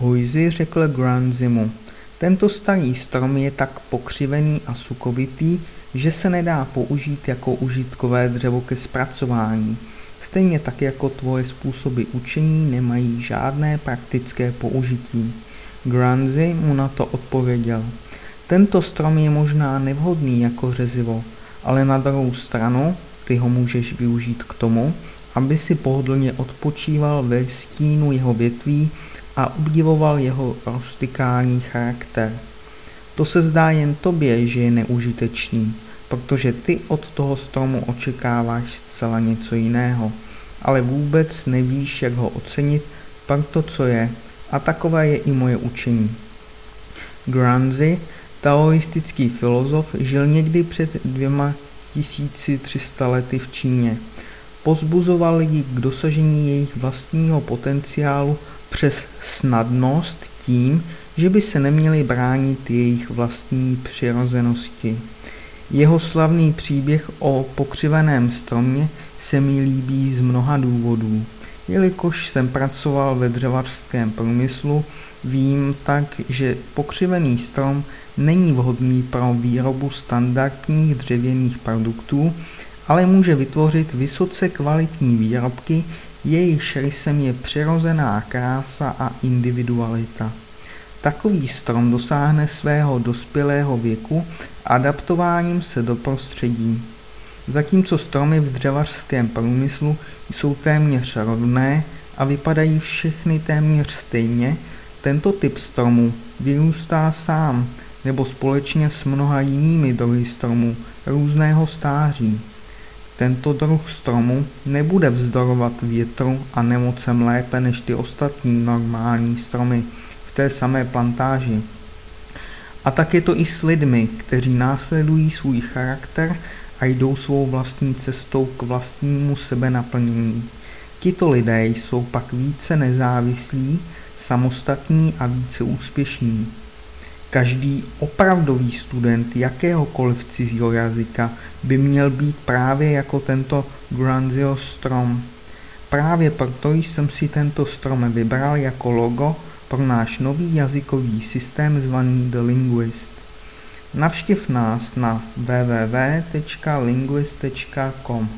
Hojzi řekl Granzimu, tento starý strom je tak pokřivený a sukovitý, že se nedá použít jako užitkové dřevo ke zpracování. Stejně tak jako tvoje způsoby učení nemají žádné praktické použití. Granzi mu na to odpověděl. Tento strom je možná nevhodný jako řezivo, ale na druhou stranu ty ho můžeš využít k tomu, aby si pohodlně odpočíval ve stínu jeho větví a obdivoval jeho rustikální charakter. To se zdá jen tobě, že je neužitečný, protože ty od toho stromu očekáváš zcela něco jiného, ale vůbec nevíš, jak ho ocenit pro to, co je, a takové je i moje učení. Granzi, taoistický filozof, žil někdy před dvěma 1300 lety v Číně. Pozbuzoval lidi k dosažení jejich vlastního potenciálu přes snadnost tím, že by se neměli bránit jejich vlastní přirozenosti. Jeho slavný příběh o pokřiveném stromě se mi líbí z mnoha důvodů. Jelikož jsem pracoval ve dřevařském průmyslu, vím tak, že pokřivený strom není vhodný pro výrobu standardních dřevěných produktů, ale může vytvořit vysoce kvalitní výrobky, jejich rysem je přirozená krása a individualita. Takový strom dosáhne svého dospělého věku adaptováním se do prostředí. Zatímco stromy v dřevařském průmyslu jsou téměř rovné a vypadají všechny téměř stejně, tento typ stromu vyrůstá sám nebo společně s mnoha jinými druhy stromů různého stáří. Tento druh stromu nebude vzdorovat větru a nemocem lépe než ty ostatní normální stromy v té samé plantáži. A tak je to i s lidmi, kteří následují svůj charakter a jdou svou vlastní cestou k vlastnímu sebenaplnění. Tito lidé jsou pak více nezávislí, samostatní a více úspěšní. Každý opravdový student jakéhokoliv cizího jazyka by měl být právě jako tento Granzio strom. Právě proto jsem si tento strom vybral jako logo pro náš nový jazykový systém zvaný The Linguist. Navštiv nás na www.linguist.com.